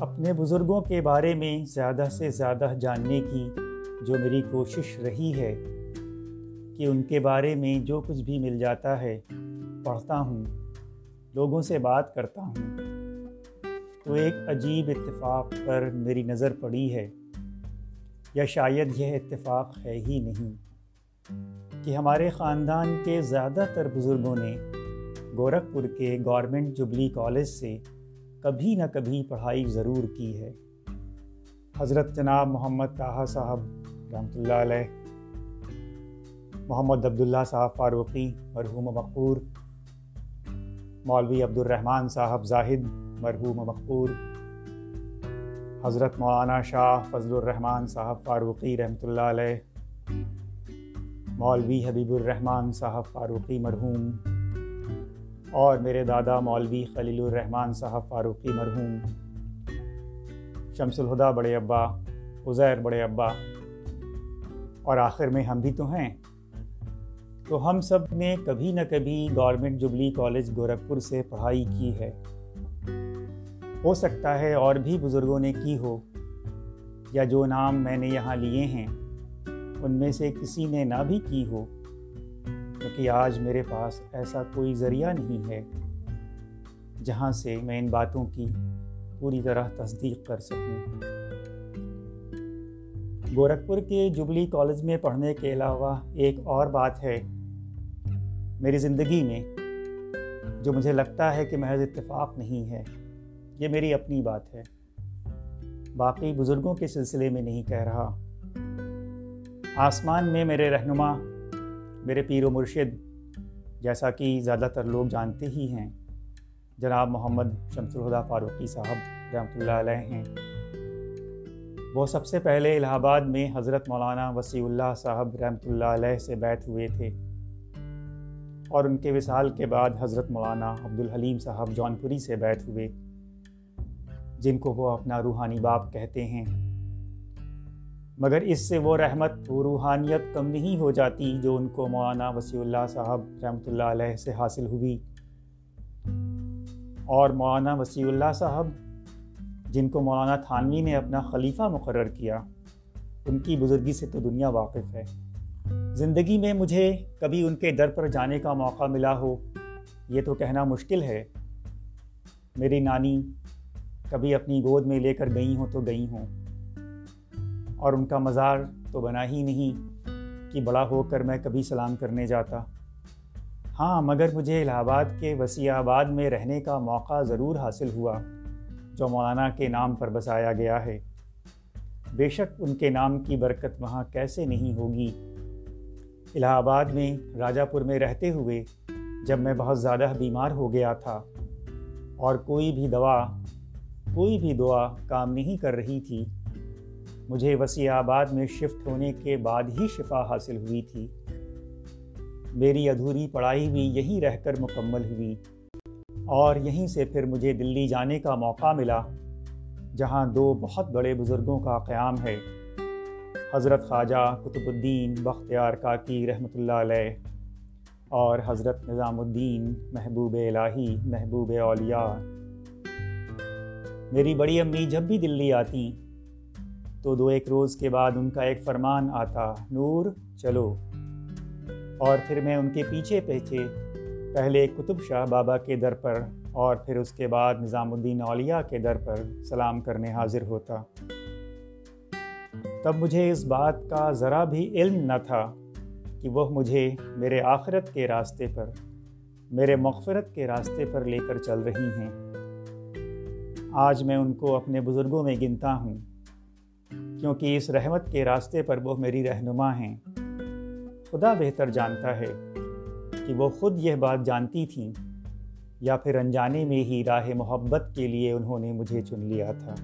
اپنے بزرگوں کے بارے میں زیادہ سے زیادہ جاننے کی جو میری کوشش رہی ہے، کہ ان کے بارے میں جو کچھ بھی مل جاتا ہے، پڑھتا ہوں، لوگوں سے بات کرتا ہوں۔ تو ایک عجیب اتفاق پر میری نظر پڑی ہے، یا شاید یہ اتفاق ہے ہی نہیں۔ کہ ہمارے خاندان کے زیادہ تر بزرگوں نے گورکھپور کے گورنمنٹ جبلی کالج سے کبھی نہ کبھی پڑھائی ضرور کی ہے۔ حضرت جناب محمد طاہا صاحب رحمۃ اللہ علیہ، محمد عبداللہ صاحب فاروقی، مرحوم مقبور، مولوی عبد الرحمن صاحب زاہد، مرحوم مقبور، حضرت مولانا شاہ فضل الرحمن صاحب فاروقی رحمۃ اللہ علیہ مولوی حبیب الرحمن صاحب فاروقی مرحوم اور میرے دادا مولوی خلیل الرحمن صاحب فاروقی مرحوم، شمس الہدا بڑے ابا، عزیر بڑے ابا، اور آخر میں ہم بھی تو ہیں۔ تو ہم سب نے کبھی نہ کبھی گورنمنٹ جبلی کالج گورکھپور سے پڑھائی کی ہے۔ ہو سکتا ہے اور بھی بزرگوں نے کی ہو، یا جو نام میں نے یہاں لیے ہیں۔ ان میں سے کسی نے نہ بھی کی ہو، کیونکہ آج میرے پاس ایسا کوئی ذریعہ نہیں ہے جہاں سے میں ان باتوں کی پوری طرح تصدیق کر سکوں۔ گورکھپور کے جبلی کالج میں پڑھنے کے علاوہ ایک اور بات ہے میری زندگی میں، جو مجھے لگتا ہے کہ محض اتفاق نہیں ہے، یہ میری اپنی بات ہے۔ باقی بزرگوں کے سلسلے میں نہیں کہہ رہا۔ آسمان میں میرے رہنما، میرے پیر و مرشد، جیسا کہ زیادہ تر لوگ جانتے ہی ہیں، جناب محمد شمس الہدا فاروقی صاحب رحمۃ اللہ علیہ ہیں۔ وہ سب سے پہلے الہ آباد میں حضرت مولانا وسیع اللہ صاحب رحمۃ اللہ علیہ سے بیت ہوئے تھے۔ اور ان کے وصال کے بعد حضرت مولانا عبدالحلیم صاحب جونپوری سے بیت ہوئے، جن کو وہ اپنا روحانی باپ کہتے ہیں۔ مگر اس سے وہ رحمت و روحانیت کم نہیں ہو جاتی جو ان کو مولانا وسیع اللہ صاحب رحمۃ اللہ علیہ سے حاصل ہوئی۔ اور مولانا وسیع اللہ صاحب، جن کو مولانا تھانوی نے اپنا خلیفہ مقرر کیا، ان کی بزرگی سے تو دنیا واقف ہے۔ زندگی میں مجھے کبھی ان کے در پر جانے کا موقع ملا ہو، یہ تو کہنا مشکل ہے۔ میری نانی کبھی اپنی گود میں لے کر گئی ہوں تو گئی ہوں۔ اور ان کا مزار تو بنا ہی نہیں کہ بڑا ہو کر میں کبھی سلام کرنے جاتا۔ ہاں مگر مجھے الہ آباد کے وسیع آباد میں رہنے کا موقع ضرور حاصل ہوا، جو مولانا کے نام پر بسایا گیا ہے۔ بے شک ان کے نام کی برکت وہاں کیسے نہیں ہوگی۔ الہ آباد میں راجہ پور میں رہتے ہوئے جب میں بہت زیادہ بیمار ہو گیا تھا، اور کوئی بھی دوا، کوئی بھی دعا کام نہیں کر رہی تھی مجھے وسیع آباد میں شفٹ ہونے کے بعد ہی شفا حاصل ہوئی تھی۔ میری ادھوری پڑھائی بھی یہیں رہ کر مکمل ہوئی اور یہیں سے پھر مجھے دلی جانے کا موقع ملا، جہاں دو بہت بڑے بزرگوں کا قیام ہے۔ حضرت خواجہ قطب الدین بختیار کاکی رحمۃ اللہ علیہ اور حضرت نظام الدین محبوب الہی محبوب اولیاء۔ میری بڑی امی جب بھی دلی آتی تو دو ایک روز کے بعد ان کا ایک فرمان آتا، نور، چلو۔ اور پھر میں ان کے پیچھے پیچھے پہلے قطب شاہ بابا کے در پر اور پھر اس کے بعد نظام الدین اولیاء کے در پر سلام کرنے حاضر ہوتا۔ تب مجھے اس بات کا ذرا بھی علم نہ تھا کہ وہ مجھے میرے آخرت کے راستے پر، میرے مغفرت کے راستے پر لے کر چل رہی ہیں۔ آج میں ان کو اپنے بزرگوں میں گنتا ہوں۔ کیونکہ اس رحمت کے راستے پر وہ میری رہنما ہیں۔ خدا بہتر جانتا ہے کہ وہ خود یہ بات جانتی تھیں یا پھر انجانے میں ہی راہ محبت کے لیے انہوں نے مجھے چن لیا تھا۔